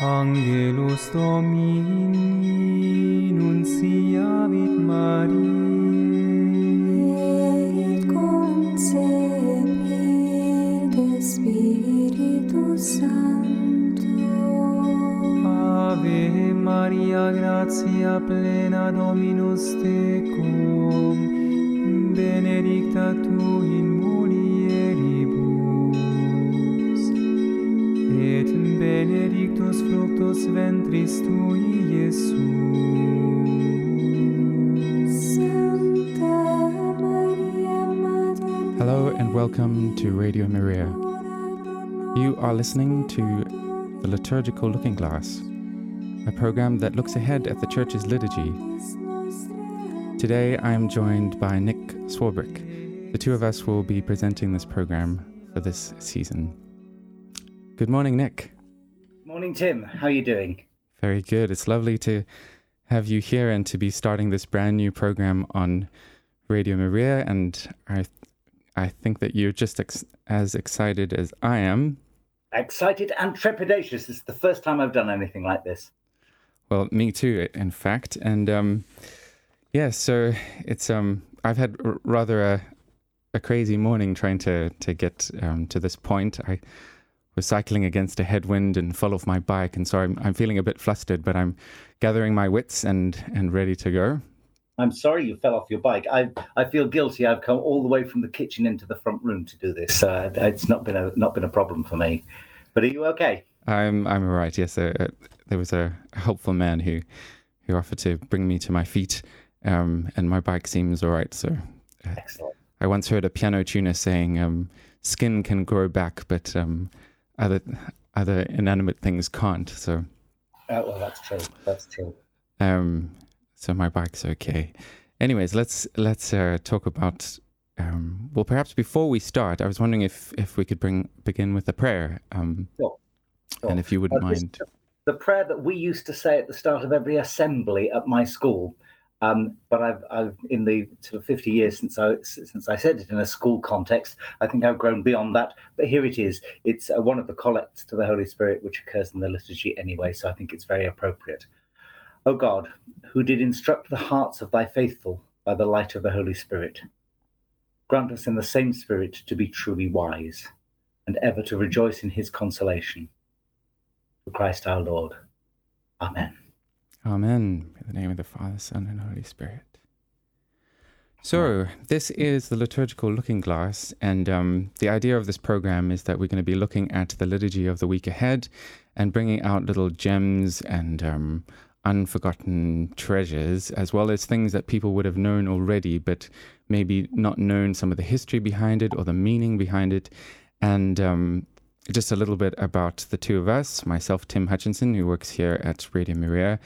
Angelus Domini nunciavit Mariae et concepit Spiritus Sancto. Ave Maria gratia plena Dominus tecum. Benedicta tu in ventris tui Hello and welcome to Radio Maria. You are listening to The Liturgical Looking Glass, a program that looks ahead at the Church's liturgy. Today I am joined by Nick Swarbrick. The two of us will be presenting this program for this season. Good morning, Nick. Morning, Tim. How are you doing? Very good. It's lovely to have you here and to be starting this brand new program on Radio Maria. And I, I think that you're just ex- as excited as I am. Excited and trepidatious. Is the first time I've done anything like this. Well, me too, in fact. And um, yeah, so it's um, I've had r- rather a, a crazy morning trying to to get um, to this point. I was cycling against a headwind and fell off my bike, and so I'm I'm feeling a bit flustered, but I'm gathering my wits and and ready to go. I'm sorry you fell off your bike. I I feel guilty. I've come all the way from the kitchen into the front room to do this. Uh, it's not been a not been a problem for me. But are you okay? I'm I'm all right. Yes, uh, uh, there was a helpful man who who offered to bring me to my feet, um, and my bike seems all right. So Excellent. I once heard a piano tuner saying, um, "Skin can grow back, but um, other other inanimate things can't." So, Uh, well, that's true. That's true. um, so my bike's okay. Anyways, let's let's uh, talk about. Um, well, perhaps before we start, I was wondering if if we could bring begin with a prayer, um, Sure. Sure. and if you wouldn't Uh, mind. the prayer that we used to say at the start of every assembly at my school. Um, but I've, I've in the sort of 50 years since I since I said it in a school context, I think I've grown beyond that. But here it is. It's uh, one of the collects to the Holy Spirit, which occurs in the liturgy anyway. So I think it's very appropriate. O God, who did instruct the hearts of thy faithful by the light of the Holy Spirit, grant us in the same Spirit to be truly wise, and ever to rejoice in His consolation. Through Christ our Lord. Amen. Amen. In the name of the Father, Son, and Holy Spirit. So, this is the liturgical looking glass, and um, the idea of this program is that we're going to be looking at the liturgy of the week ahead and bringing out little gems and um, unforgotten treasures, as well as things that people would have known already, but maybe not known some of the history behind it or the meaning behind it. And um, just a little bit about the two of us myself, Tim Hutchinson, who works here at Radio Maria.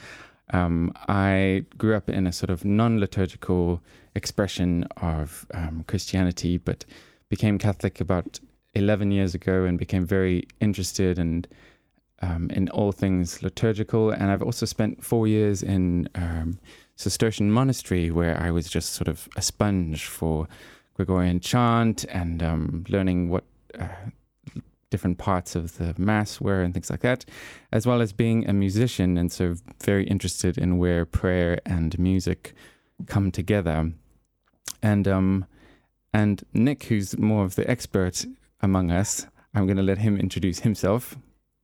Um, I grew up in a sort of non liturgical expression of um, Christianity, but became Catholic about 11 years ago and became very interested and um, in all things liturgical. And I've also spent four years in um, Cistercian monastery where I was just sort of a sponge for Gregorian chant and um, learning what uh, different parts of the mass were and things like that, as well as being a musician and so very interested in where prayer and music come together. And um, and Nick, who's more of the expert among us, I'm going to let him introduce himself.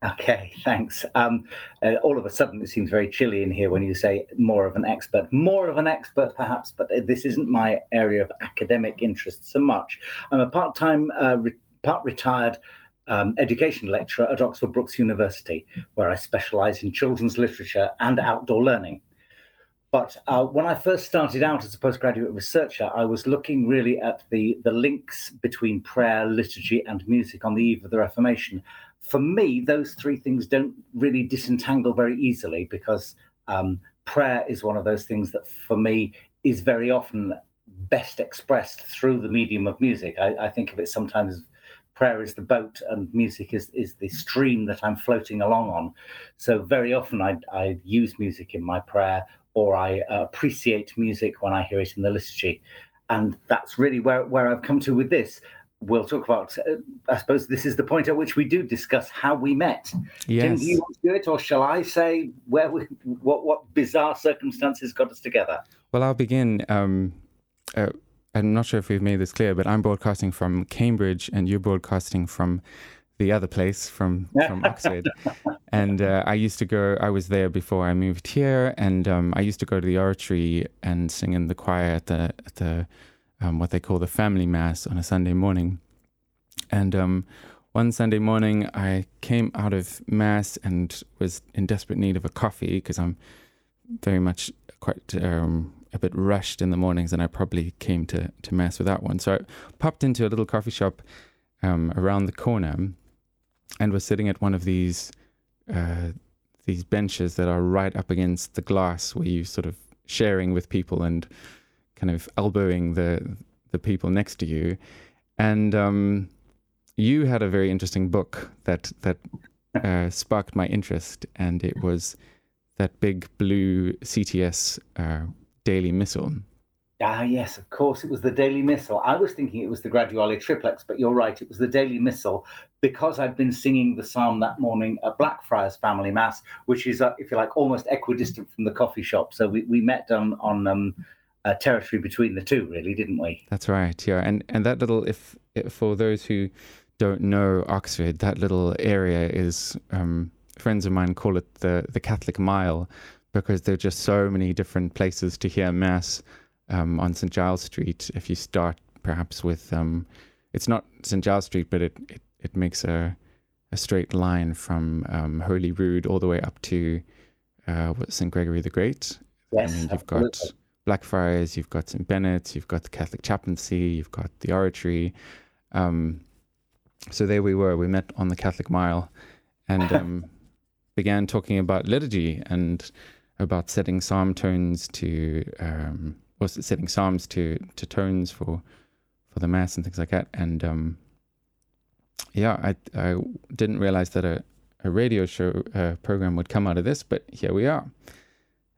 Okay, thanks. Um, uh, all of a sudden, it seems very chilly in here when you say more of an expert. More of an expert, perhaps, but this isn't my area of academic interest so much. I'm a part time, uh, re- part retired um, education lecturer at Oxford Brookes University, where I specialize in children's literature and outdoor learning. But uh, when I first started out as a postgraduate researcher, I was looking really at the, the links between prayer, liturgy, and music on the eve of the Reformation. For me, those three things don't really disentangle very easily because um, prayer is one of those things that, for me, is very often best expressed through the medium of music. I, I think of it sometimes prayer is the boat and music is, is the stream that I'm floating along on. So very often I, I use music in my prayer or I uh, appreciate music when I hear it in the liturgy. And that's really where, where I've come to with this. we'll talk about. Uh, I suppose this is the point at which we do discuss how we met. Yes. Tim, do you want to do it, or shall I say where we, what what bizarre circumstances got us together? Well, I'll begin. Um, uh, I'm not sure if we've made this clear, but I'm broadcasting from Cambridge, and you're broadcasting from the other place, from from Oxford. and uh, I used to go. I was there before I moved here, and um, I used to go to the oratory and sing in the choir at the at the um, what they call the family mass on a Sunday morning. And um, one Sunday morning, I came out of mass and was in desperate need of a coffee because I'm very much quite um, a bit rushed in the mornings, and I probably came to to mass that one. So I popped into a little coffee shop um, around the corner, and was sitting at one of these uh, these benches that are right up against the glass, where you sort of sharing with people and kind of elbowing the the people next to you, and um, you had a very interesting book that that uh, sparked my interest, and it was that big blue CTS uh, Daily Missal. Ah, yes, of course, it was the Daily Missal. I was thinking it was the Graduale Triplex, but you're right, it was the Daily Missal because I'd been singing the psalm that morning at Blackfriars Family Mass, which is, uh, if you like, almost equidistant from the coffee shop. So we, we met on on um, uh, territory between the two, really, didn't we? That's right, yeah. And and that little, if, if for those who don't know Oxford, that little area is um, friends of mine call it the the Catholic Mile because there are just so many different places to hear mass um, on St Giles Street. If you start perhaps with, um, it's not St Giles Street, but it it, it makes a a straight line from um, Holy Rood all the way up to uh, St Gregory the Great. Yes, mean, you've got. Blackfriars, you've got St Benet's, you've got the Catholic chaplaincy, you've got the oratory. Um, so there we were. We met on the Catholic Mile, and um, began talking about liturgy and about setting psalm tones to, um, or setting psalms to to tones for for the mass and things like that. And um, yeah, I I didn't realize that a a radio show uh, program would come out of this, but here we are.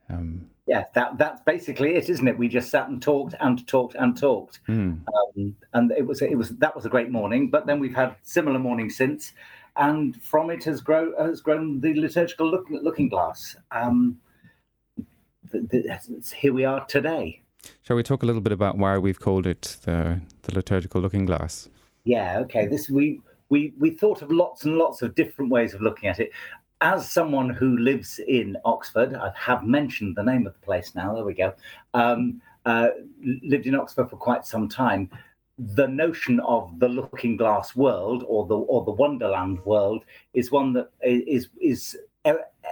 Um, Yeah, that that's basically it, isn't it? We just sat and talked and talked and talked, mm, um, and it was it was that was a great morning. But then we've had similar mornings since, and from it has grown has grown the liturgical look, looking glass. Um, here we are today. shall we talk a little bit about why we've called it the the liturgical looking glass? Yeah, okay. This we we we thought of lots and lots of different ways of looking at it. As someone who lives in Oxford, I have mentioned the name of the place now. There we go. Um, uh, lived in Oxford for quite some time. The notion of the looking glass world or the or the Wonderland world is one that is is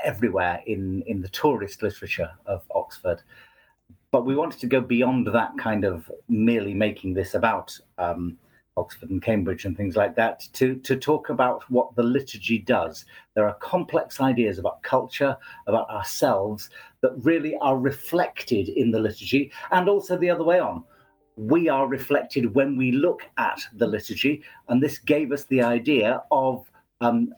everywhere in in the tourist literature of Oxford. But we wanted to go beyond that kind of merely making this about um, Oxford and Cambridge and things like that to, to talk about what the liturgy does. There are complex ideas about culture, about ourselves that really are reflected in the liturgy, and also the other way on. We are reflected when we look at the liturgy, and this gave us the idea of um,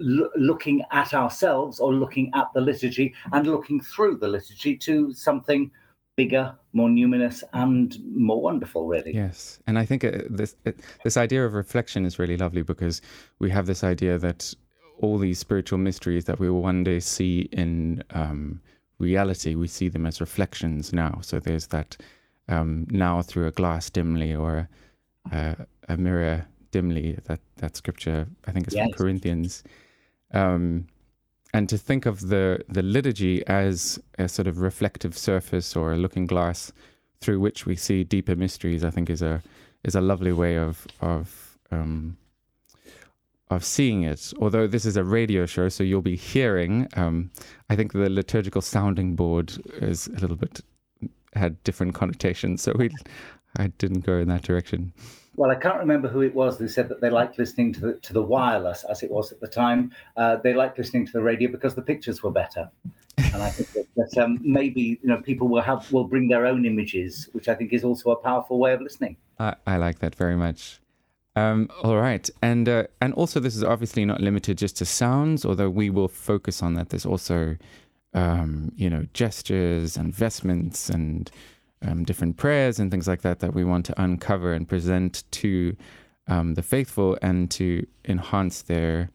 l- looking at ourselves or looking at the liturgy and looking through the liturgy to something bigger, more numinous, and more wonderful, really. Yes, and I think uh, this uh, this idea of reflection is really lovely because we have this idea that all these spiritual mysteries that we will one day see in um, reality, we see them as reflections now. So there's that um, now through a glass dimly or a, a mirror dimly. That that scripture I think is from Corinthians. Um, and to think of the the liturgy as a sort of reflective surface or a looking glass through which we see deeper mysteries, I think is a is a lovely way of of um, of seeing it. Although this is a radio show, so you'll be hearing. Um, I think the liturgical sounding board is a little bit had different connotations, so we I didn't go in that direction. Well, I can't remember who it was who said that they liked listening to the to the wireless, as it was at the time. Uh, they liked listening to the radio because the pictures were better. And I think that, that um, maybe you know people will have will bring their own images, which I think is also a powerful way of listening. I, I like that very much. Um, all right, and uh, and also this is obviously not limited just to sounds, although we will focus on that. There's also, um, you know, gestures and vestments and um, different prayers and things like that that we want to uncover and present to um, the faithful and to enhance their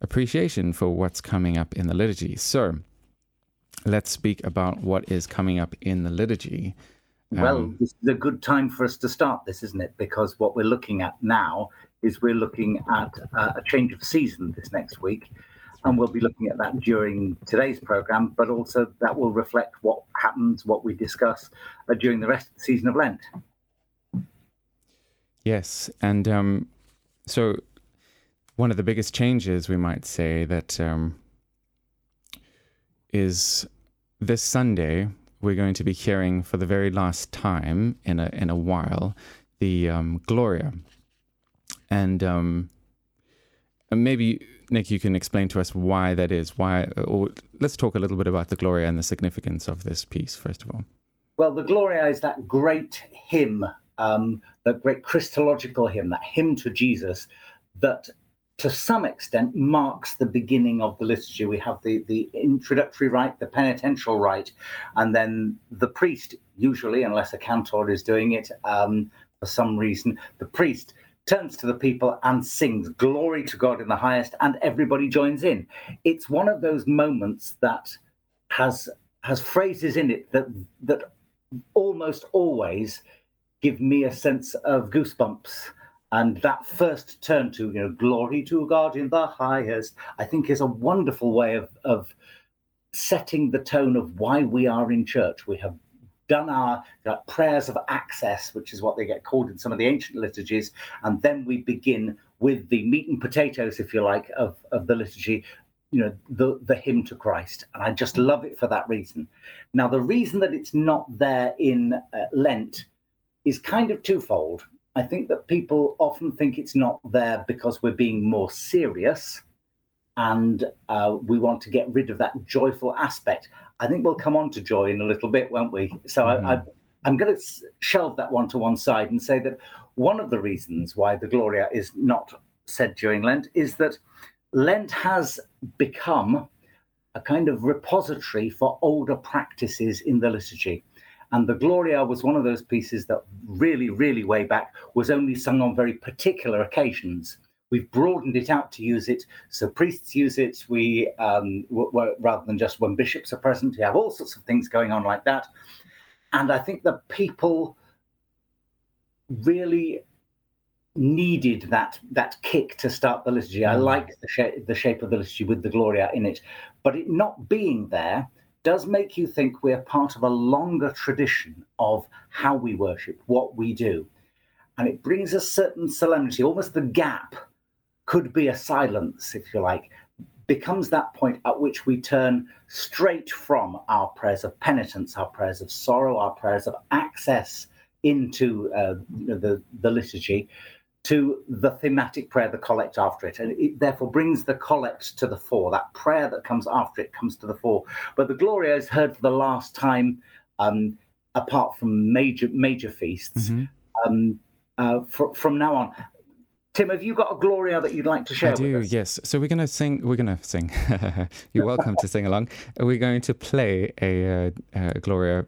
appreciation for what's coming up in the liturgy. So let's speak about what is coming up in the liturgy. Well, Um, this is a good time for us to start this, isn't it? Because what we're looking at now is we're looking at uh, a change of season this next week. And we'll be looking at that during today's program, but also that will reflect what happens, what we discuss uh, during the rest of the season of Lent. Yes, and um, so one of the biggest changes we might say that um, is this Sunday we're going to be hearing for the very last time in a in a while the um, Gloria, and um, and maybe Nick, you can explain to us why that is. Why, or let's talk a little bit about the Gloria and the significance of this piece first of all. Well, the Gloria is that great hymn, um, that great Christological hymn, that hymn to Jesus, that to some extent marks the beginning of the liturgy. We have the, the introductory rite, the penitential rite, and then the priest, usually, unless a cantor is doing it um, for some reason, the priest turns to the people and sings glory to God in the highest, and everybody joins in. It's one of those moments that has has phrases in it that that almost always give me a sense of goosebumps. And that first turn to, you know, glory to God in the highest, I think is a wonderful way of, of setting the tone of why we are in church. We have done our uh, prayers of access, which is what they get called in some of the ancient liturgies, and then we begin with the meat and potatoes, if you like, of, of the liturgy, you know, the, the hymn to Christ. And I just love it for that reason. Now, the reason that it's not there in uh, Lent is kind of twofold. I think that people often think it's not there because we're being more serious and uh, we want to get rid of that joyful aspect. I think we'll come on to joy in a little bit, won't we? So Mhm. I, I, I'm going to shelve that one to one side and say that one of the reasons why the Gloria is not said during Lent is that Lent has become a kind of repository for older practices in the liturgy. And the Gloria was one of those pieces that really, really way back was only sung on very particular occasions. We've broadened it out to use it, so priests use it. We, um, w- w- rather than just when bishops are present, we have all sorts of things going on like that. And I think the people really needed that that kick to start the liturgy. I Mm. like the shape the shape of the liturgy with the Gloria in it, but it not being there does make you think we're part of a longer tradition of how we worship, what we do, and it brings a certain solemnity. Almost the gap could be a silence, if you like, becomes that point at which we turn straight from our prayers of penitence, our prayers of sorrow, our prayers of access into uh, the, the liturgy to the thematic prayer, the collect after it. And it therefore brings the collect to the fore. That prayer that comes after it comes to the fore. But the Gloria is heard for the last time, um, apart from major major feasts, Mhm. um, uh, fr- from now on. Tim, have you got a Gloria that you'd like to share I do, with us? yes. So we're going to sing. We're going to sing. You're welcome to sing along. We're going to play a, uh, uh Gloria,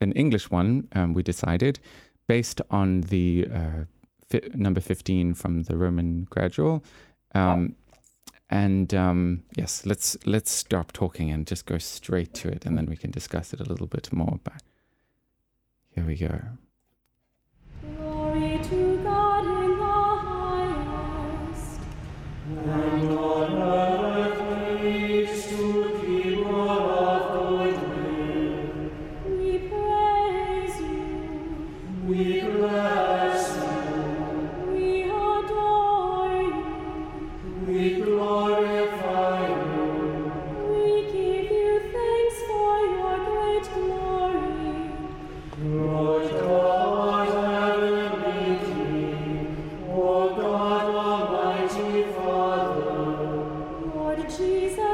an English one. Um, we decided, based on the uh, fi- number fifteen from the Roman Gradual. Um, and um, yes, let's let's stop talking and just go straight to it, and then we can discuss it a little bit more. But here we go. We Jesus.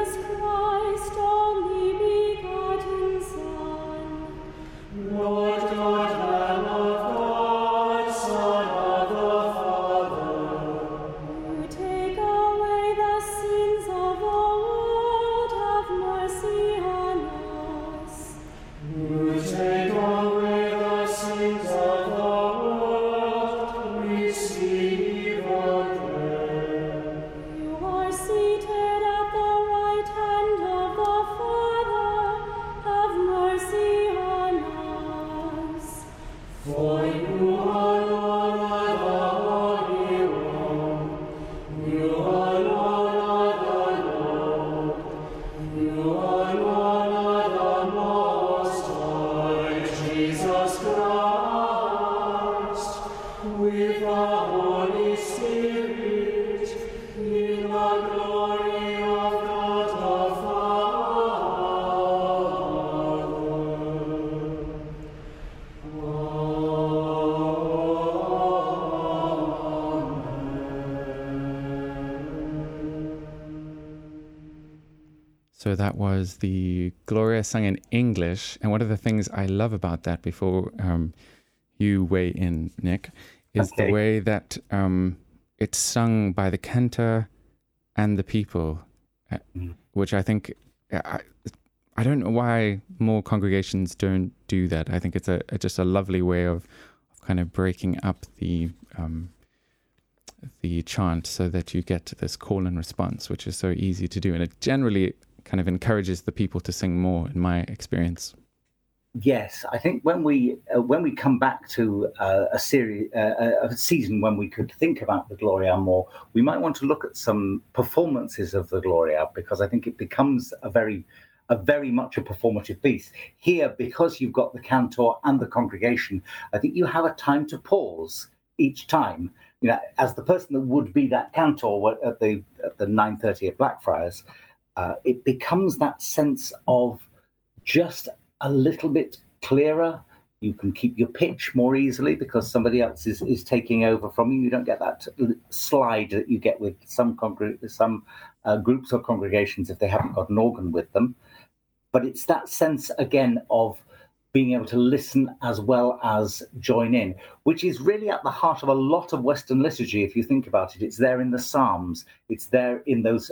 So that was the Gloria sung in English. And one of the things I love about that before um, you weigh in, Nick, is Okay. the way that um, it's sung by the cantor and the people, uh, Mm. which I think, I, I don't know why more congregations don't do that. I think it's a, a just a lovely way of, of kind of breaking up the um, the chant so that you get this call and response, which is so easy to do, and it generally kind of encourages the people to sing more, in my experience. Yes, I think when we uh, when we come back to uh, a series, uh, a season when we could think about the Gloria more, we might want to look at some performances of the Gloria because I think it becomes a very, a very much a performative piece. Here, because you've got the cantor and the congregation, I think you have a time to pause each time. You know, as the person that would be that cantor at the at the nine thirty at Blackfriars, uh, it becomes that sense of just a little bit clearer. You can keep your pitch more easily because somebody else is, is taking over from you. You don't get that slide that you get with some congr- some uh, groups or congregations if they haven't got an organ with them. But it's that sense again of being able to listen as well as join in, which is really at the heart of a lot of Western liturgy. If you think about it, it's there in the Psalms. It's there in those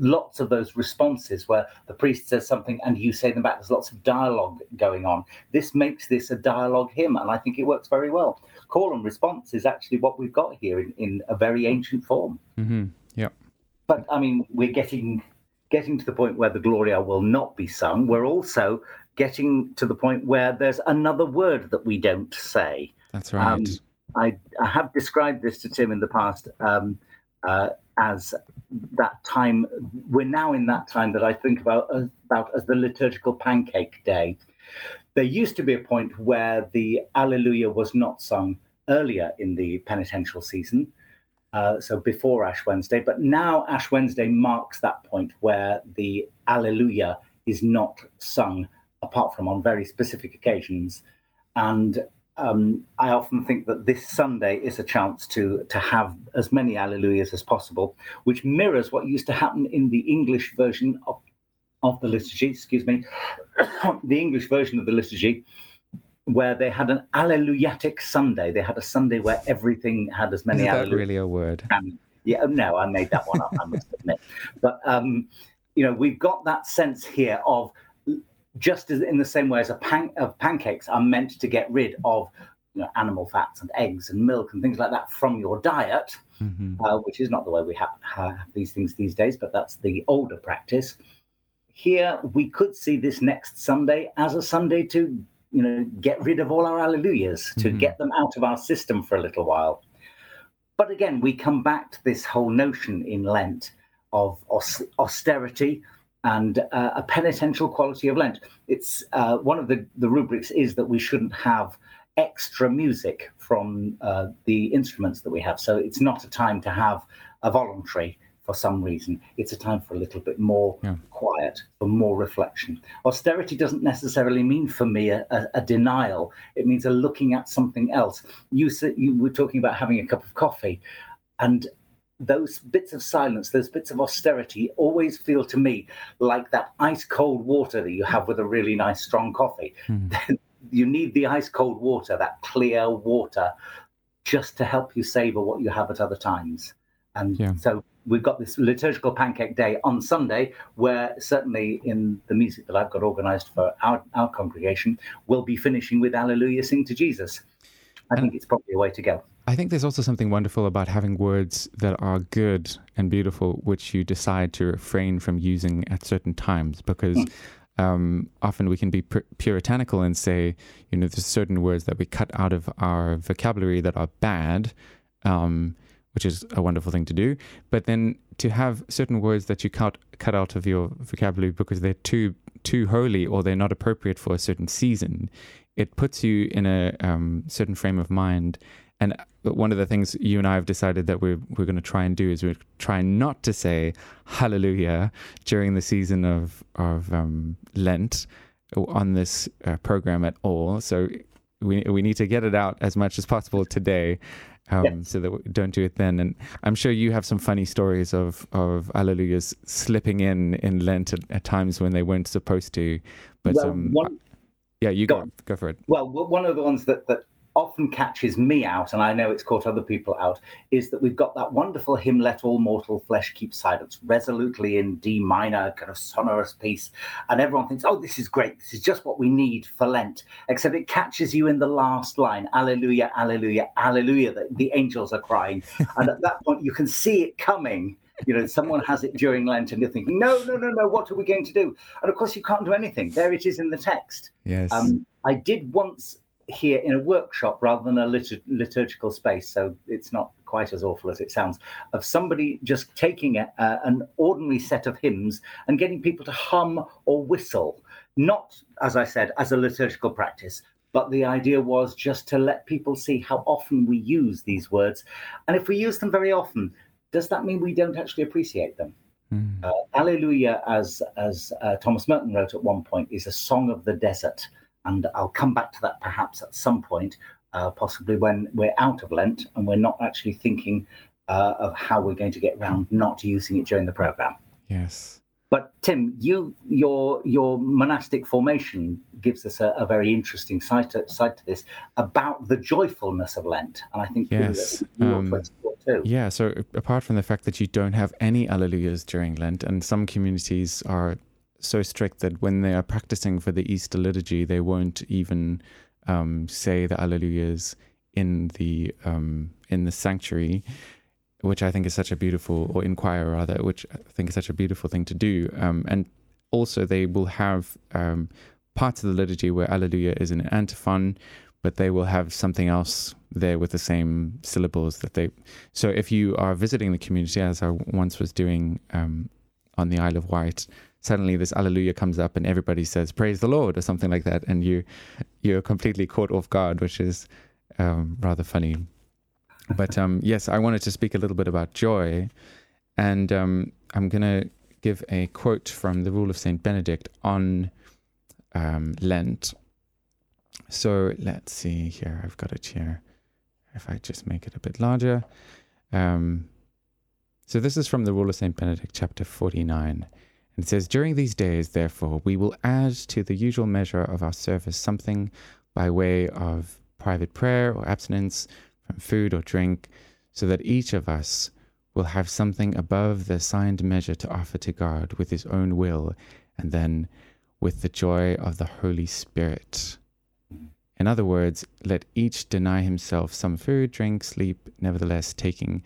lots of those responses where the priest says something and you say them back. There's lots of dialogue going on. This makes this a dialogue hymn, and I think it works very well. Call and response is actually what we've got here in, in a very ancient form. hmm Yeah. But I mean, we're getting getting to the point where the Gloria will not be sung. We're also getting to the point where there's another word that we don't say. That's right. Um, I, I have described this to Tim in the past um, uh, as that time. We're now in that time that I think about about as the liturgical pancake day. There used to be a point where the Alleluia was not sung earlier in the penitential season, uh, so before Ash Wednesday. But now Ash Wednesday marks that point where the Alleluia is not sung, apart from on very specific occasions. And um, I often think that this Sunday is a chance to to have as many Alleluias as possible, which mirrors what used to happen in the English version of of the liturgy. Excuse me, the English version of the liturgy, where they had an Alleluiatic Sunday. They had a Sunday where everything had as many Is that Alleluias. really a word? Um, yeah, no, I made that one up. I must admit, but um, you know, we've got that sense here of just as in the same way as a pan of pancakes are meant to get rid of you know, animal fats and eggs and milk and things like that from your diet, hmm uh, which is not the way we have, have these things these days, but that's the older practice. Here, we could see this next Sunday as a Sunday to, you know, get rid of all our alleluias, to Mhm. get them out of our system for a little while. But again, we come back to this whole notion in Lent of aus- austerity and uh, a penitential quality of Lent. It's uh, one of the, the rubrics is that we shouldn't have extra music from uh, the instruments that we have. So it's not a time to have a voluntary for some reason. It's a time for a little bit more Yeah. quiet, for more reflection. Austerity doesn't necessarily mean for me a, a, a denial. It means a looking at something else. You said you were talking about having a cup of coffee, and those bits of silence, those bits of austerity, always feel to me like that ice cold water that you have with a really nice strong coffee. Mhm. you need the ice cold water, that clear water, just to help you savor what you have at other times. And Yeah. so we've got this liturgical pancake day on Sunday, where certainly in the music that I've got organized for our, our congregation, we'll be finishing with Alleluia, Sing to Jesus. I And- think it's probably a way to go. I think there's also something wonderful about having words that are good and beautiful, which you decide to refrain from using at certain times, because um, often we can be pur- puritanical and say, you know, there's certain words that we cut out of our vocabulary that are bad, um, which is a wonderful thing to do. But then to have certain words that you cut cut out of your vocabulary because they're too too holy or they're not appropriate for a certain season, it puts you in a um, certain frame of mind. And one of the things you and I have decided that we're we're going to try and do is we're trying not to say Hallelujah during the season of of um, Lent on this uh, program at all. So we we need to get it out as much as possible today. Um, Yes. So that we don't do it then. And I'm sure you have some funny stories of of Alleluias slipping in in Lent at, at times when they weren't supposed to. But well, um, one, yeah, you go go on. go for it. well, one of the ones that, that often catches me out, and I know it's caught other people out, is that we've got that wonderful hymn, Let All Mortal Flesh Keep Silence, resolutely in D minor, kind of sonorous piece. And everyone thinks, oh, this is great. This is just what we need for Lent. Except it catches you in the last line, Alleluia, Alleluia, Alleluia, that the angels are crying. and at that point, you can see it coming. You know, someone has it during Lent, and you're thinking, no, no, no, no, what are we going to do? And of course, you can't do anything. There it is in the text. Yes. Um, I did once hear in a workshop rather than a litur- liturgical space, so it's not quite as awful as it sounds, of somebody just taking a, uh, an ordinary set of hymns and getting people to hum or whistle, not, as I said, as a liturgical practice. But the idea was just to let people see how often we use these words. And if we use them very often, does that mean we don't actually appreciate them? Mm. Uh, Alleluia, as as uh, Thomas Merton wrote at one point, is a song of the desert, and I'll come back to that perhaps at some point, uh, possibly when we're out of Lent and we're not actually thinking uh, of how we're going to get round not using it during the program. yes. But Tim, you your your monastic formation gives us a, a very interesting side to, side to this about the joyfulness of Lent, and I think Yes, you um, too. Yeah, so apart from the fact that you don't have any Alleluias during Lent, and some communities are so strict that when they are practicing for the Easter liturgy, they won't even um, say the Alleluias in the um, in the sanctuary, which I think is such a beautiful, or inquire rather, which I think is such a beautiful thing to do. Um, and also, they will have um, parts of the liturgy where Alleluia is an antiphon, but they will have something else there with the same syllables that they so if you are visiting the community, as I once was doing um, on the Isle of Wight, suddenly this Alleluia comes up and everybody says "Praise the Lord" or something like that, and you you're completely caught off guard, which is um, rather funny. But um, yes, I wanted to speak a little bit about joy, and um, I'm gonna give a quote from the Rule of Saint Benedict on um, Lent. So let's see here. I've got it here. If I just make it a bit larger. Um, so this is from the Rule of St. Benedict, chapter 49. It says, During these days, therefore, we will add to the usual measure of our service something by way of private prayer or abstinence from food or drink, so that each of us will have something above the assigned measure to offer to God with his own will, and then with the joy of the Holy Spirit. In other words, let each deny himself some food, drink, sleep, nevertheless taking,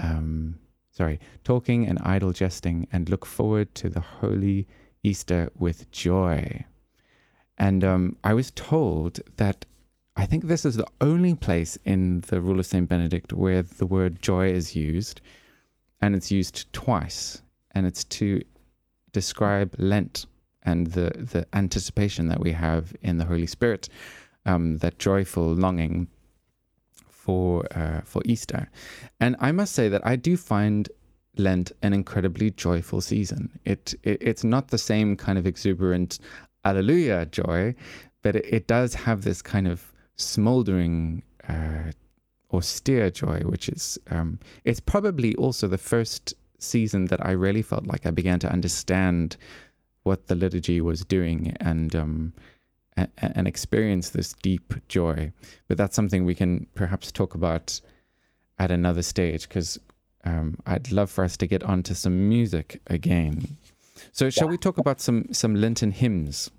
um, sorry, talking and idle jesting, and look forward to the holy Easter with joy. And um, I was told that I think this is the only place in the Rule of St. Benedict where the word joy is used, and it's used twice, and it's to describe Lent and the, the anticipation that we have in the Holy Spirit, um, that joyful longing for uh, for Easter. And I must say that I do find Lent an incredibly joyful season. It, it it's not the same kind of exuberant Alleluia joy, but it, it does have this kind of smoldering, uh, austere joy, which is um, it's probably also the first season that I really felt like I began to understand what the liturgy was doing and um, and experience this deep joy. But that's something we can perhaps talk about at another stage because um, I'd love for us to get onto some music again. So, shall we talk about some some Lenten hymns?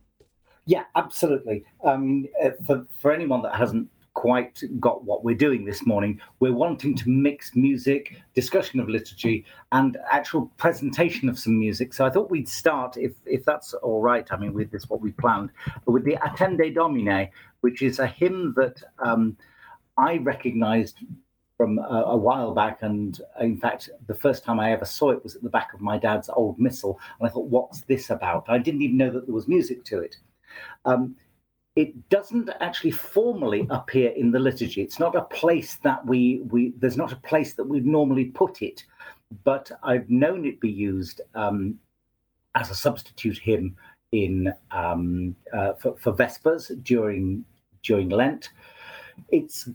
Yeah, absolutely. Um, uh, for for anyone that hasn't quite got what we're doing this morning, we're wanting to mix music, discussion of liturgy, and actual presentation of some music. So I thought we'd start, if if that's all right. I mean, with this what we planned, but with the Attende Domine, which is a hymn that um, I recognised from a, a while back, and in fact, the first time I ever saw it was at the back of my dad's old missal, and I thought, "What's this about?" I didn't even know that there was music to it. Um, it doesn't actually formally appear in the liturgy. It's not a place that we we there's not a place that we'd normally put it, but I've known it be used um, as a substitute hymn in um, uh, for, for Vespers during during Lent. It's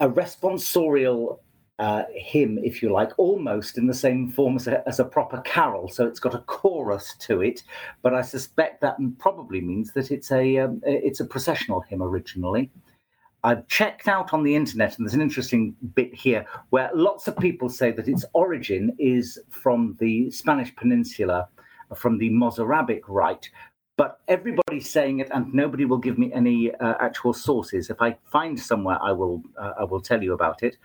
a responsorial uh, hymn, if you like, almost in the same form as a, as a proper carol. So it's got a chorus to it, but I suspect that probably means that it's a um, it's a processional hymn originally. I've checked out on the internet, and there's an interesting bit here where lots of people say that its origin is from the Spanish Peninsula, from the Mozarabic rite, but everybody's saying it and nobody will give me any uh, actual sources. If i find somewhere i will uh, i will tell you about it.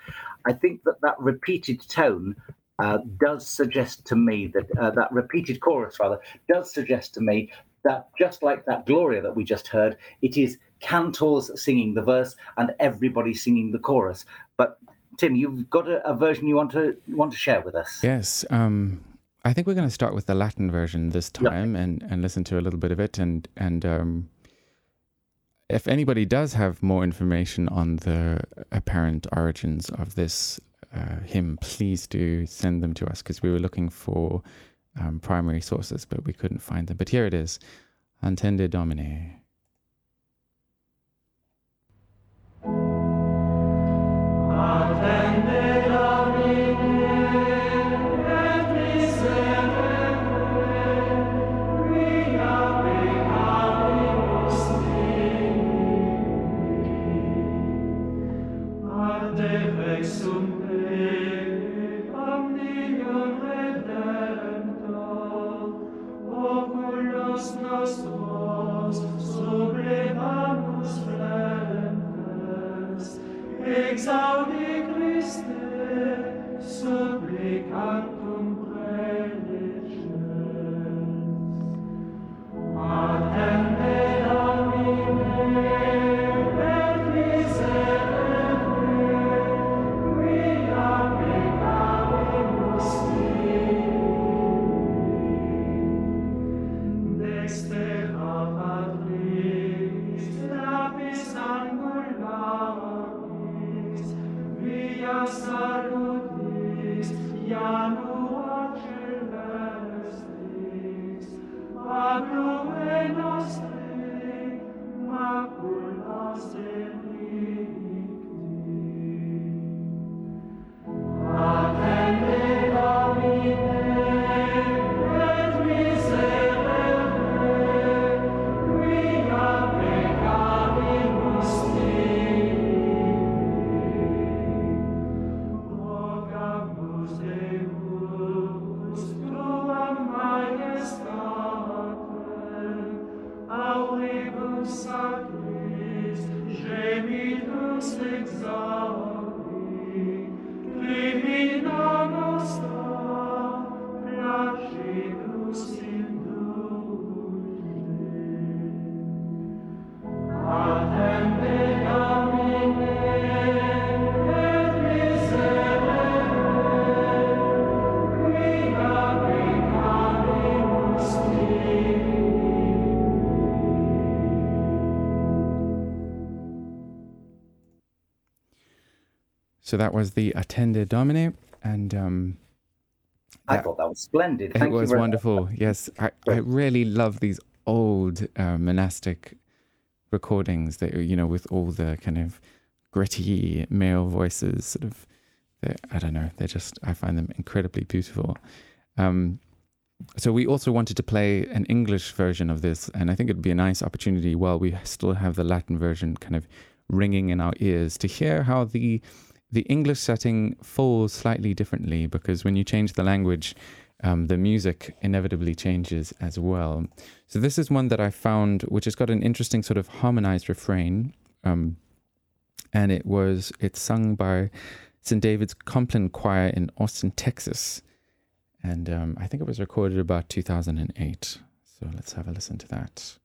I think that that repeated tone uh, does suggest to me that uh, that repeated chorus rather does suggest to me that just like that gloria that we just heard it is cantors singing the verse and everybody singing the chorus. But tim you've got a, a version you want to want to share with us. Yes um I think we're going to start with the Latin version this time yep. and, and listen to a little bit of it. And and um, if anybody does have more information on the apparent origins of this uh, hymn, please do send them to us because we were looking for um, primary sources, but we couldn't find them. But here it is, Attende Domine. So that was the Attende Domine, and um, I thought that was splendid. Thank it was wonderful. Much. Yes, I, I really love these old uh, monastic recordings that you know with all the kind of gritty male voices. Sort of, I don't know. They're just I find them incredibly beautiful. Um, so we also wanted to play an English version of this, and I think it'd be a nice opportunity while we still have the Latin version kind of ringing in our ears to hear how the the English setting falls slightly differently because when you change the language, um, the music inevitably changes as well. So this is one that I found, which has got an interesting sort of harmonized refrain, um, and it was it's sung by St. David's Compline Choir in Austin, Texas, and um, I think it was recorded about 2008. So let's have a listen to that.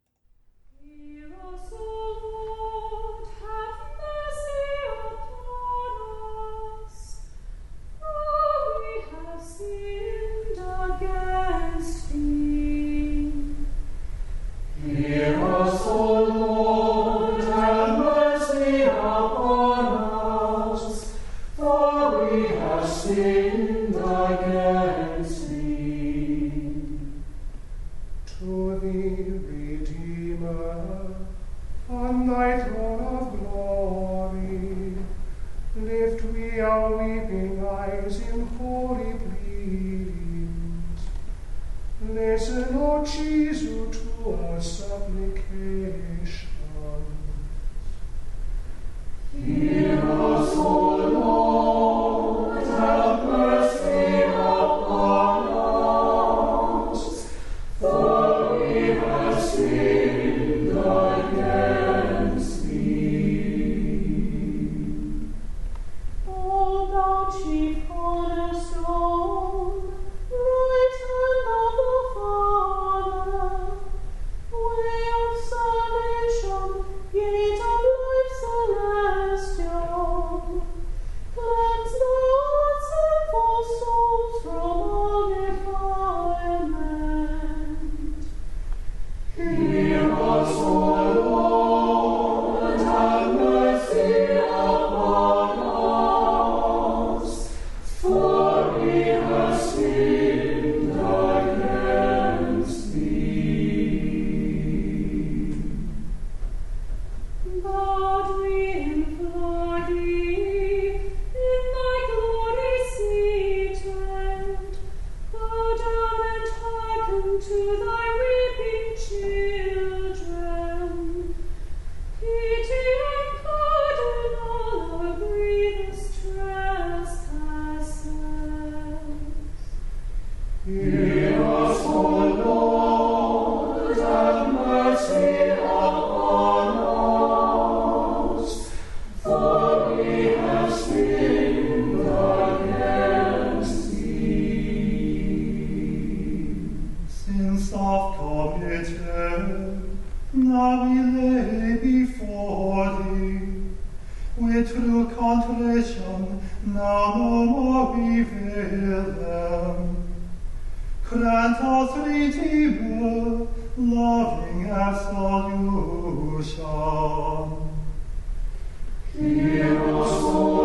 grant us redeemer, loving absolution. Hear us, O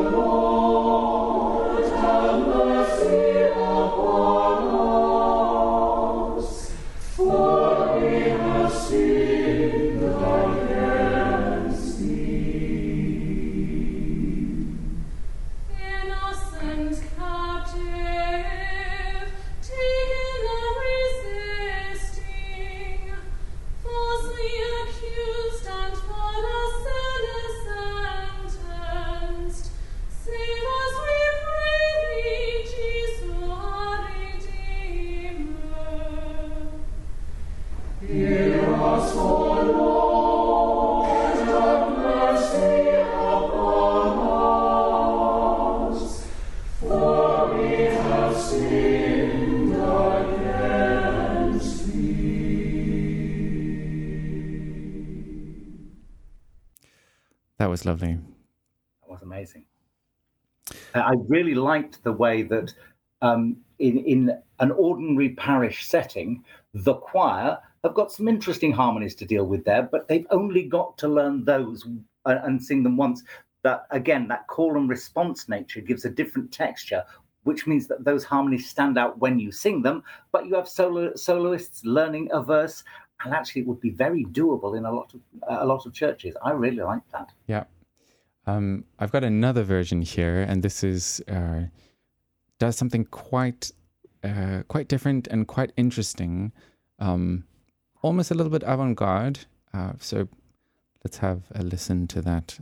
I really liked the way that um, in in an ordinary parish setting, the choir have got some interesting harmonies to deal with there, but they've only got to learn those and, and sing them once. That again, that call and response nature gives a different texture, which means that those harmonies stand out when you sing them. But you have solo soloists learning a verse, and actually, it would be very doable in a lot of a lot of churches. I really like that. Yeah. Um, I've got another version here, and this is uh, does something quite uh, quite different and quite interesting, um, almost a little bit avant-garde. Uh, so let's have a listen to that.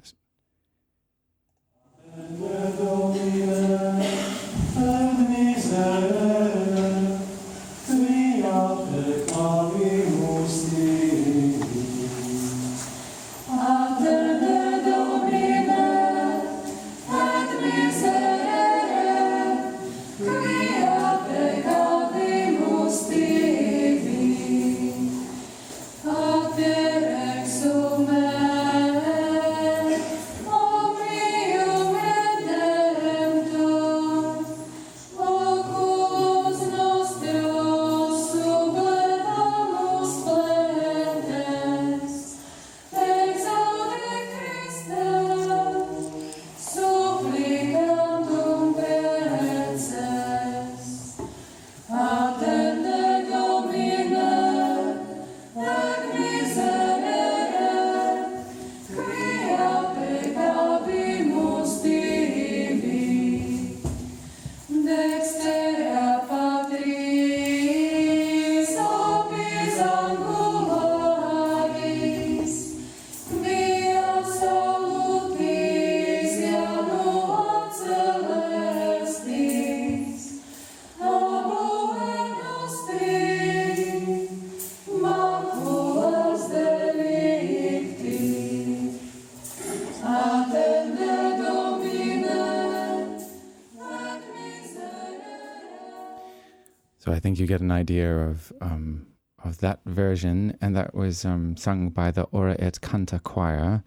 Idea of um, of that version, and that was um, sung by the Ora et Canta choir.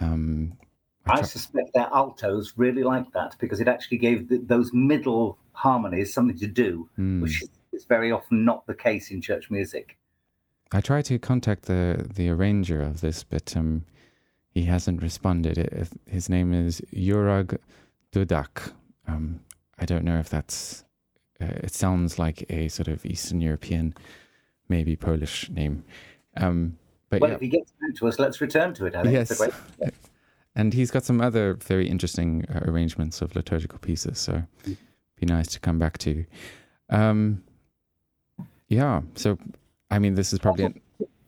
Um, I suspect their altos really liked that because it actually gave th those middle harmonies something to do, Hmm. which is very often not the case in church music. I tried to contact the the arranger of this, but um, he hasn't responded. It, his name is Jurag Dudak. Um, I don't know if that's. Uh, it sounds like a sort of Eastern European, maybe Polish name. Um, but Well, yeah, if he gets back to us, let's return to it. I think it's a Yes. great. and he's got some other very interesting uh, arrangements of liturgical pieces. So, be nice to come back to. Um, yeah. So, I mean, this is probably. An,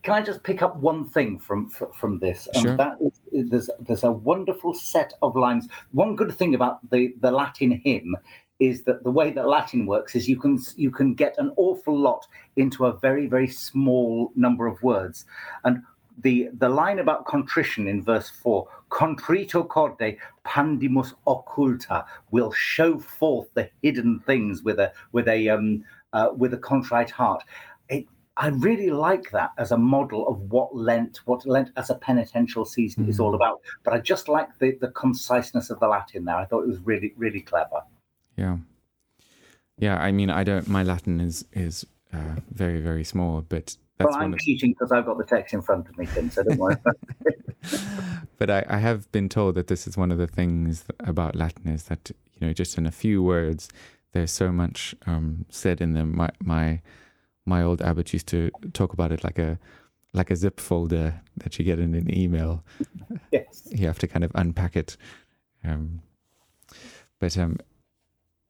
Can I just pick up one thing from from this? And Sure. that is there's there's a wonderful set of lines. One good thing about the the Latin hymn is that the way that Latin works is you can you can get an awful lot into a very very small number of words, and the the line about contrition in verse four, contrito corde pandimus occulta, will show forth the hidden things with a with a um uh, with a contrite heart. It, I really like that as a model of what Lent, what Lent as a penitential season mm. is all about. But I just like the the conciseness of the Latin there. I thought it was really really clever. Yeah, yeah. I mean, I don't. My Latin is is uh, very very small, but that's well, I'm of... cheating because I've got the text in front of me, Tim, so don't worry. but I, I, have been told that this is one of the things about Latin is that you know just in a few words there's so much um, said in them. My my my old abbot used to talk about it like a like a zip folder that you get in an email. Yes, you have to kind of unpack it. Um, but um,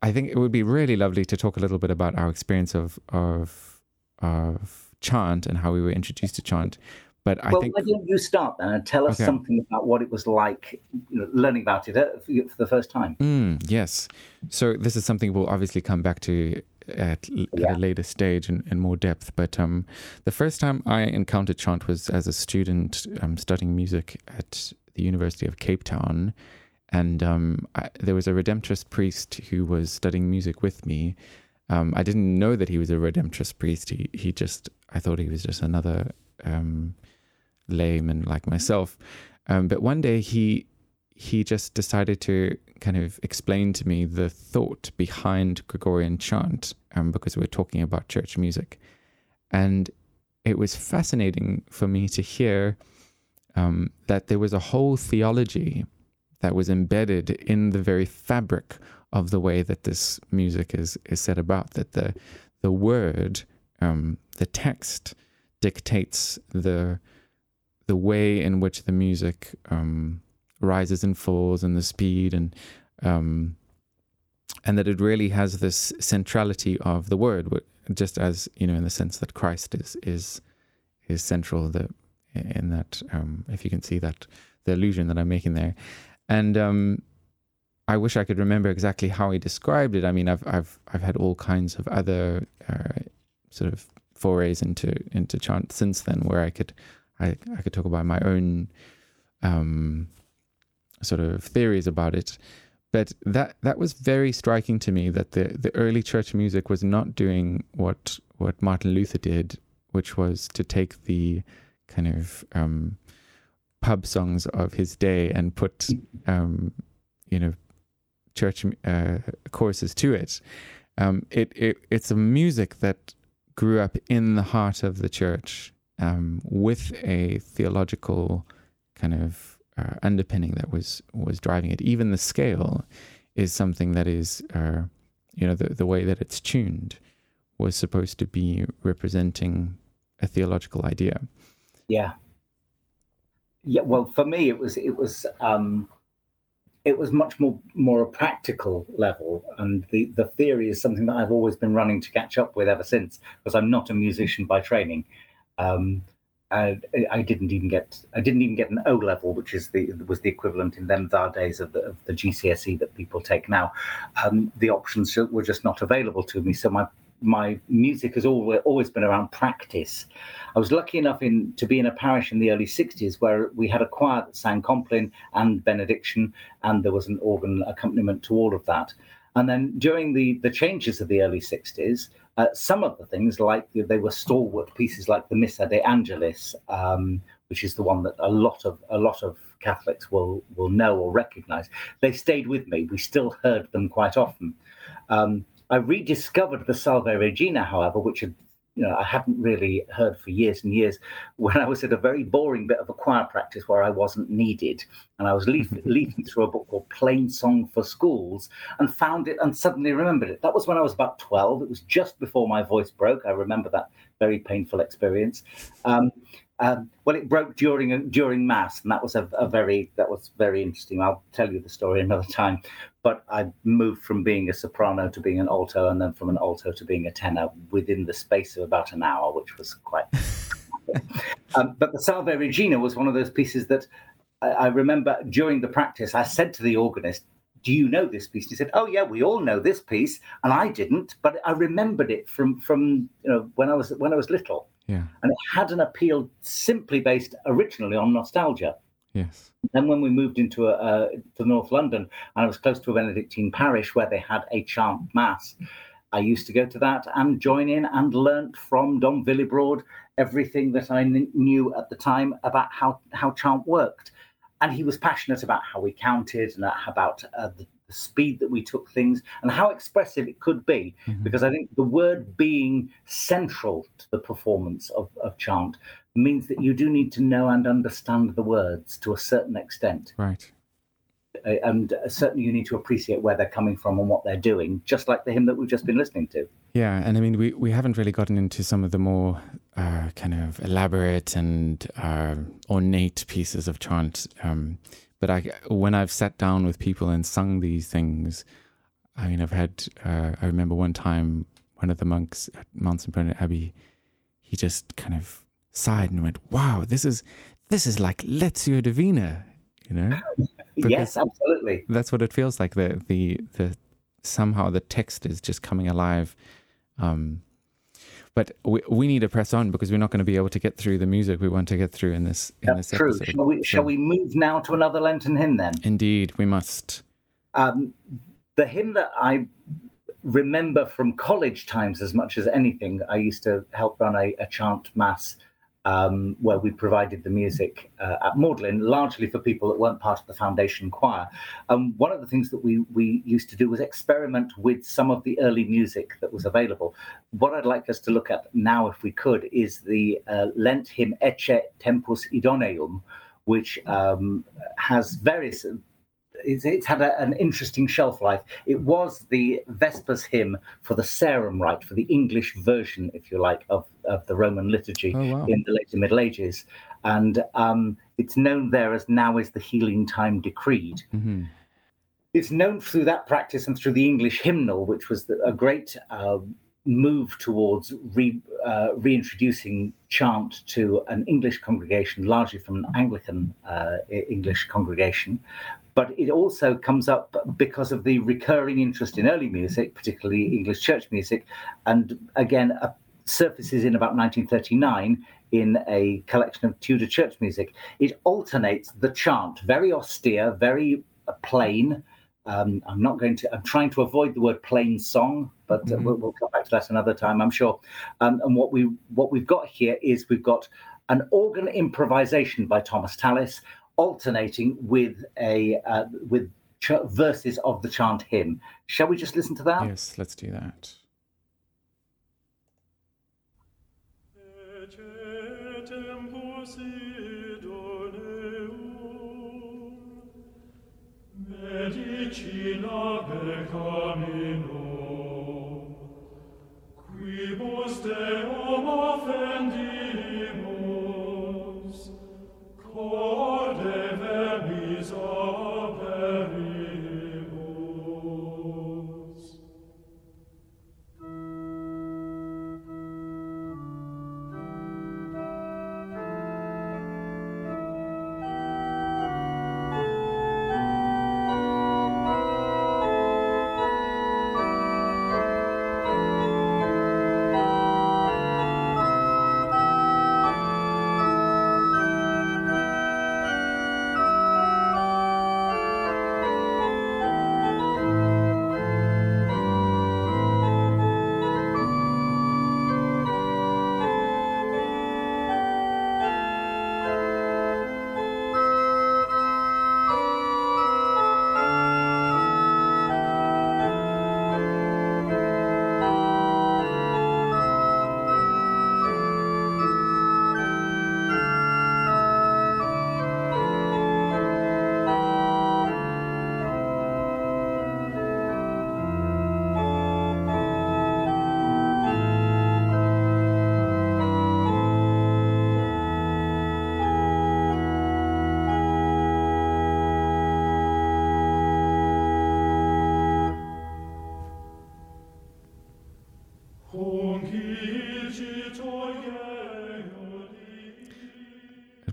I think it would be really lovely to talk a little bit about our experience of of of chant and how we were introduced to chant. But I well, think why don't you start then and tell us Okay. something about what it was like you know, learning about it uh, for the first time? Mm, yes. So this is something we'll obviously come back to at, l- Yeah. at a later stage in, in more depth. But um, the first time I encountered chant was as a student um, studying music at the University of Cape Town. And um, I, there was a Redemptorist priest who was studying music with me. Um, I didn't know that he was a Redemptorist priest. He, he just, I thought he was just another um, layman like myself. Um, but one day he he just decided to kind of explain to me the thought behind Gregorian chant um, because we were talking about church music. And it was fascinating for me to hear um, that there was a whole theology that was embedded in the very fabric of the way that this music is, is set about, that the, the word, um, the text dictates the, the way in which the music um, rises and falls and the speed and um, and that it really has this centrality of the word just as you know in the sense that Christ is is is central the in that um, if you can see that the illusion that I'm making there and um, I wish I could remember exactly how he described it I mean I've I've I've had all kinds of other uh, sort of forays into into chant since then where I could I, I could talk about my own um, sort of theories about it. But that that was very striking to me that the, the early church music was not doing what what Martin Luther did, which was to take the kind of um, pub songs of his day and put um, you know church uh, choruses to it. Um, it it it's a music that grew up in the heart of the church um, with a theological kind of uh, underpinning that was was driving it. Even the scale is something that is, uh, you know, the the way that it's tuned was supposed to be representing a theological idea. Yeah. Yeah. Well, for me, it was it was um, it was much more more a practical level, and the the theory is something that I've always been running to catch up with ever since, because I'm not a musician by training. Um, I, I didn't even get I didn't even get an O level, which is the was the equivalent in them thar days of the, of the GCSE that people take now. Um, the options were just not available to me, so my my music has always always been around practice. I was lucky enough in to be in a parish in the early '60s where we had a choir that sang Compline and Benediction, and there was an organ accompaniment to all of that. And then during the the changes of the early '60s, uh, some of the things, like they were stalwart pieces, like the Missa de Angelis, um, which is the one that a lot of a lot of Catholics will will know or recognise. They stayed with me. We still heard them quite often. Um, I rediscovered the Salve Regina, however, which had you know I hadn't really heard for years and years when I was at a very boring bit of a choir practice where I wasn't needed, and I was leaf- leafing through a book called Plain Song for Schools and found it and suddenly remembered it. That was when I was about twelve. It was just before my voice broke. I remember that very painful experience. Um, um, well, it broke during during mass, and that was a, a very that was very interesting. I'll tell you the story another time. But I moved from being a soprano to being an alto, and then from an alto to being a tenor within the space of about an hour, which was quite. um, but the Salve Regina was one of those pieces that I, I remember during the practice. I said to the organist, do you know this piece? And he said, oh yeah, we all know this piece, and I didn't, but I remembered it from from you know when I was when I was little, Yeah. and it had an appeal simply based originally on nostalgia. Yes. Then when we moved into a, uh, to North London, and I was close to a Benedictine parish where they had a chant mass, I used to go to that and join in and learnt from Dom Willibrord everything that I kn- knew at the time about how how chant worked, and he was passionate about how we counted and about uh, the, the speed that we took things and how expressive it could be. Mhm. Because I think the word being central to the performance of, of chant means that you do need to know and understand the words to a certain extent. Right. And certainly you need to appreciate where they're coming from and what they're doing, just like the hymn that we've just been listening to. Yeah, and I mean, we, we haven't really gotten into some of the more uh, kind of elaborate and uh, ornate pieces of chant. Um, but I, when I've sat down with people and sung these things, I mean, I've had. Uh, I remember one time one of the monks at Mount St Bernard Abbey, he just kind of sighed and went, "Wow, this is this is like Lectio Divina," you know. Because- yes, absolutely. that's what it feels like the the the somehow the text is just coming alive um but we, we need to press on because we're not going to be able to get through the music we want to get through in this in That's this true. episode Shall we, So, shall we move now to another Lenten hymn then? indeed we must Um, the hymn that I remember from college times as much as anything, I used to help run a, a chant mass um, where we provided the music uh, at Magdalen, largely for people that weren't part of the foundation choir. Um, one of the things that we, we used to do was experiment with some of the early music that was available. What I'd like us to look at now, if we could, is the uh, Lent hymn Ecce Tempus Idoneum, which um, has various it's, it's had a, an interesting shelf life. It was the Vespers hymn for the Sarum Rite, for the English version, if you like, of, of the Roman liturgy oh wow in the later Middle Ages. And um, it's known there as Now is the Healing Time Decreed. hmm It's known through that practice and through the English hymnal, which was the, a great uh, move towards re, uh, reintroducing chant to an English congregation, largely from an Anglican uh, English congregation. But it also comes up because of the recurring interest in early music, particularly English church music, and again uh, surfaces in about 1939 in a collection of Tudor church music. It alternates the chant, very austere, very uh, plain. Um, I'm not going to. I'm trying to avoid the word plain song, but uh, Mhm. we'll, we'll come back to that another time, I'm sure. Um, and what we what we've got here is we've got an organ improvisation by Thomas Tallis, alternating with a uh, with ch- verses of the chant hymn. Shall we just listen to that? yes let's do that Ecce tempus idoneum, medicina peccaminum, quibus Deum offendimus,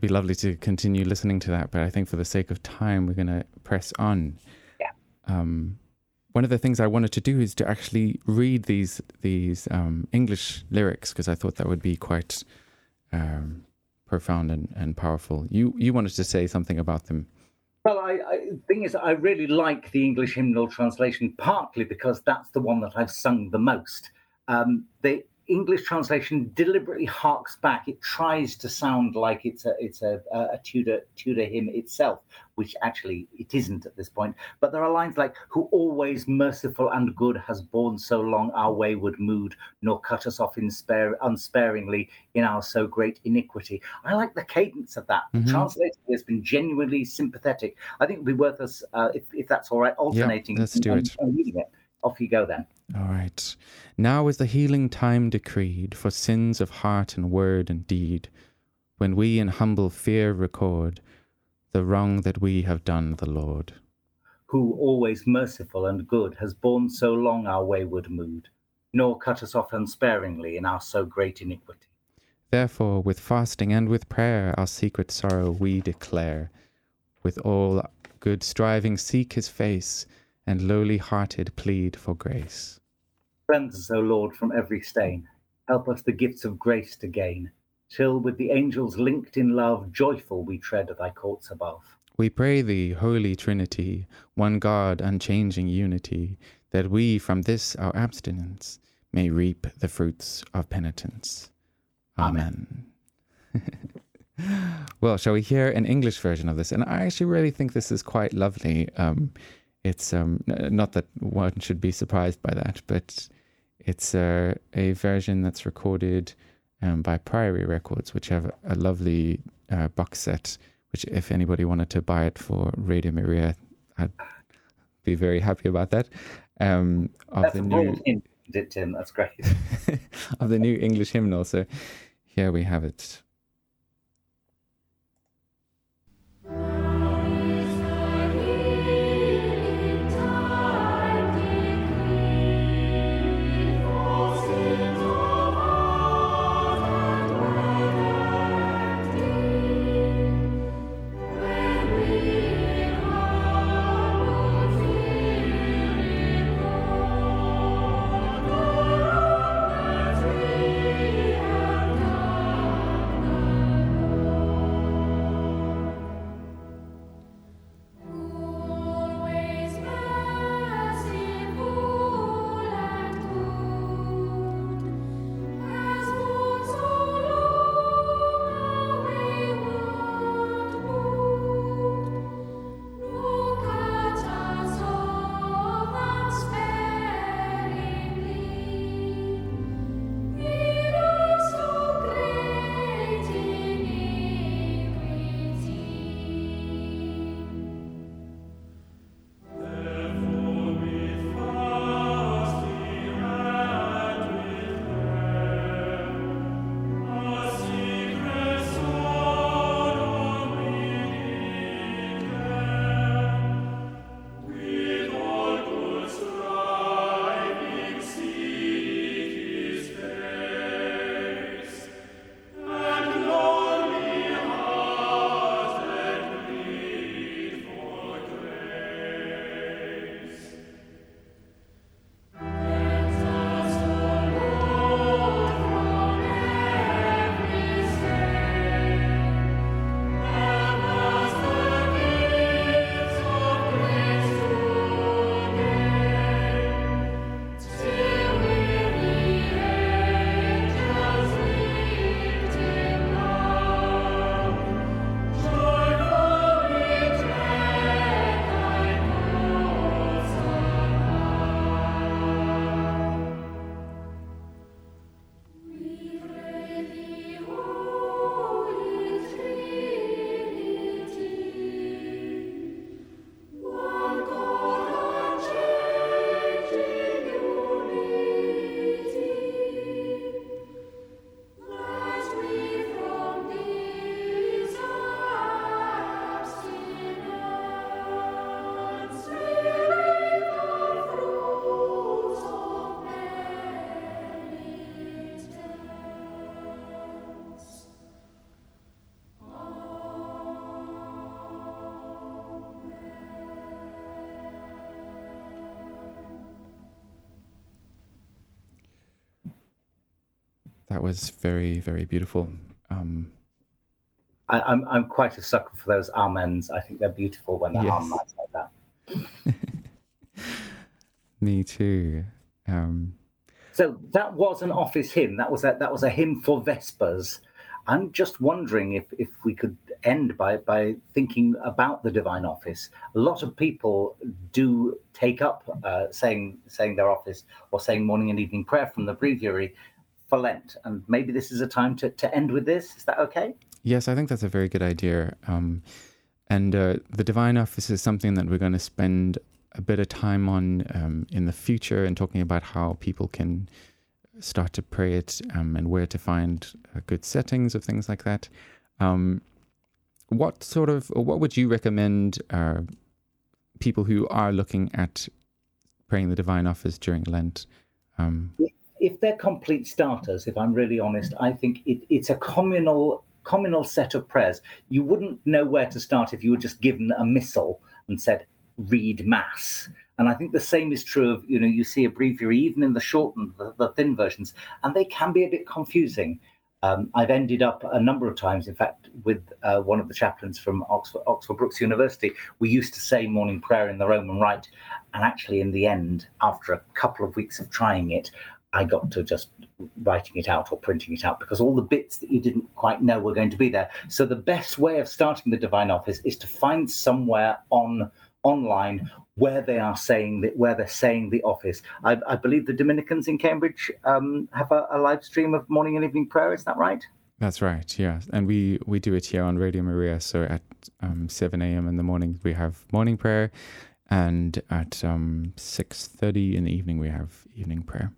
be lovely to continue listening to that but i think for the sake of time we're going to press on Yeah. um, one of the things I wanted to do is to actually read these these um, English lyrics because I thought that would be quite um, profound and, and powerful. You you wanted to say something about them. Well, I, I thing is, I really like the English hymnal translation, partly because that's the one that I've sung the most. Um, the English translation deliberately harks back. It tries to sound like it's a it's a, a Tudor Tudor hymn itself, which actually it isn't at this point. But there are lines like "Who always merciful and good has borne so long our wayward mood, nor cut us off in spare unsparingly in our so great iniquity." I like the cadence of that. Mhm. The translator has been genuinely sympathetic. I think it'd be worth us, uh, if if that's all right, alternating. let's do and- it. and reading it. Off you go then. All right. Now is the healing time decreed for sins of heart and word and deed, when we in humble fear record the wrong that we have done the Lord. who always merciful and good has borne so long our wayward mood, nor cut us off unsparingly in our so great iniquity. Therefore, with fasting and with prayer, our secret sorrow we declare. With all good striving, seek his face, and lowly hearted plead for grace. Cleanse us, O Lord, from every stain. Help us the gifts of grace to gain, till with the angels linked in love, joyful we tread thy courts above. We pray thee, Holy Trinity, one God, unchanging unity, that we from this our abstinence may reap the fruits of penitence. Amen. well, shall we hear an English version of this? And I actually really think this is quite lovely. Um, it's um, not that one should be surprised by that, but it's uh, a version that's recorded um, by Priory Records, which have a lovely uh, box set. Which, if anybody wanted to buy it for Radio Maria, I'd be very happy about that. Um, of That's the new broad hint, isn't it, Tim. That's great. of the new English hymnal. So here we have it. Was very very beautiful. Um, I, I'm I'm quite a sucker for those amens. I think they're beautiful when they're Yes. like that. me too. Um, So that was an office hymn. That was a, that was a hymn for Vespers. I'm just wondering if, if we could end by, by thinking about the divine office. A lot of people do take up uh, saying saying their office or saying morning and evening prayer from the breviary for Lent, and maybe this is a time to, to end with this. Is that okay? Yes, I think that's a very good idea. Um, and uh, the divine office is something that we're going to spend a bit of time on um, in the future and talking about how people can start to pray it um, and where to find uh, good settings of things like that. Um, what sort of, or what would you recommend uh, people who are looking at praying the divine office during Lent? Um, if they're complete starters, if I'm really honest, I think it, it's a communal communal set of prayers. You wouldn't know where to start if you were just given a missal and said, read mass. And I think the same is true of, you know, you see a breviary, even in the shortened, the, the thin versions, and they can be a bit confusing. Um, I've ended up a number of times, in fact, with uh, one of the chaplains from Oxford, Oxford Brookes University. We used to say morning prayer in the Roman Rite. And actually, in the end, after a couple of weeks of trying it, I got to just writing it out or printing it out because all the bits that you didn't quite know were going to be there. So the best way of starting the divine office is to find somewhere on online where they are saying that where they're saying the office. I, I believe the Dominicans in Cambridge um, have a, a live stream of morning and evening prayer. Is that right? That's right, yeah. And we, we do it here on Radio Maria. So at um, 7 a.m. in the morning, we have morning prayer. And at um, 6.30 in the evening, we have evening prayer.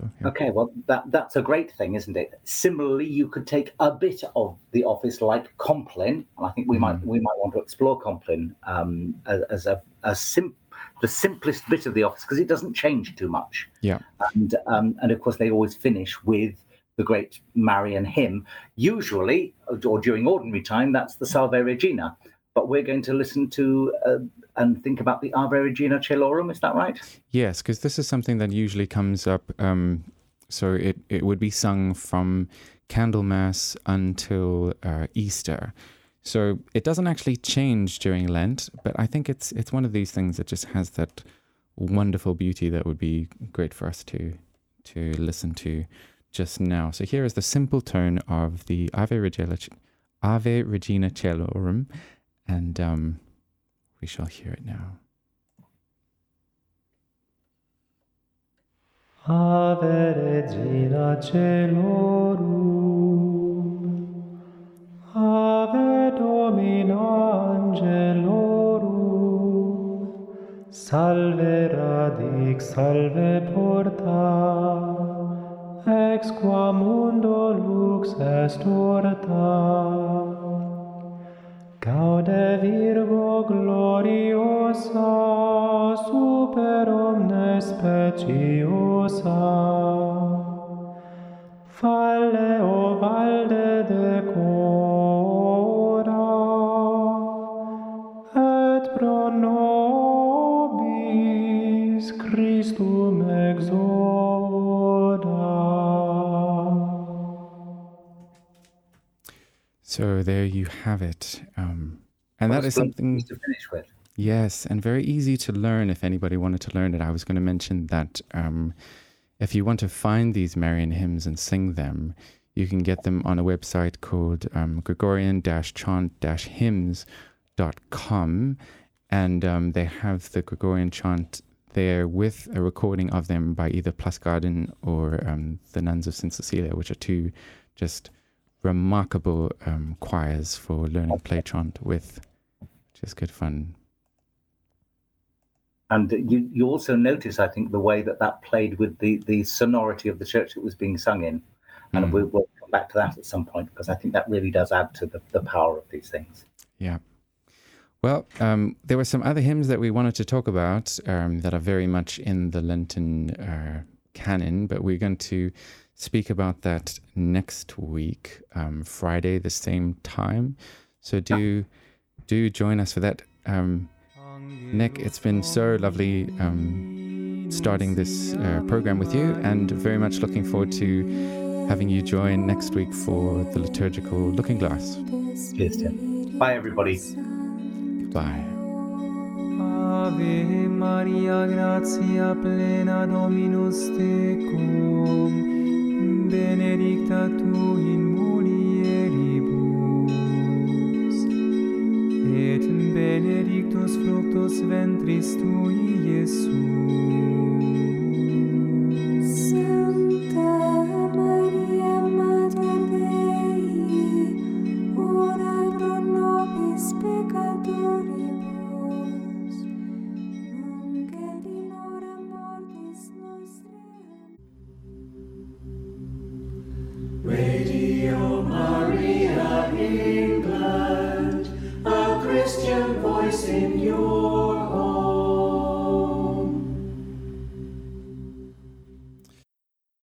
So, yeah. Okay, well that that's a great thing, isn't it? Similarly, you could take a bit of the office like Compline, and I think we might we might want to explore Compline um, as, as a, a sim- the simplest bit of the office because it doesn't change too much. Yeah. and um, and of course they always finish with the great Marian hymn. Usually, or during ordinary time, that's the Salve Regina. But we're going to listen to uh, and think about the Ave Regina Caelorum. Is that right? Yes, because this is something that usually comes up. Um, so it, it would be sung from Candlemas until uh, Easter. So it doesn't actually change during Lent, but I think it's it's one of these things that just has that wonderful beauty that would be great for us to to listen to just now. So here is the simple tone of the Ave Regina, Ave Regina Caelorum, and um, we shall hear it now. Ave Regina Caelorum, Ave Domina Angelorum, Salve radix, salve porta, ex qua mundo lux est orta. Gaude Virgo gloriosa, super omnes speciosa. Falle o valde decora, et pro nobis Christum exora. So there you have it. Um, and that is something, to finish with. yes, and very easy to learn if anybody wanted to learn it. I was going to mention that um, if you want to find these Marian hymns and sing them, you can get them on a website called um, Gregorian chant hymns.com. And um, they have the Gregorian chant there with a recording of them by either Pluscarden or um, the Nuns of St. Cecilia, which are two just remarkable um, choirs for learning play chant with, which is good fun. And you, you also notice, I think, the way that that played with the, the sonority of the church it was being sung in. And Mm. we, we'll come back to that at some point because I think that really does add to the, the power of these things. Yeah. Well, um, there were some other hymns that we wanted to talk about um, that are very much in the Lenten uh, canon, but we're going to speak about that next week, um, Friday, the same time. So do do join us for that. Um, Nick, it's been so lovely um, starting this uh, program with you, and very much looking forward to having you join next week for the liturgical looking glass. Cheers, Tim. Bye, everybody. Goodbye. Ave Maria, gratia plena Dominus tecum. benedicta tu in mulieribus. Et benedictus fructus ventris tui Iesus.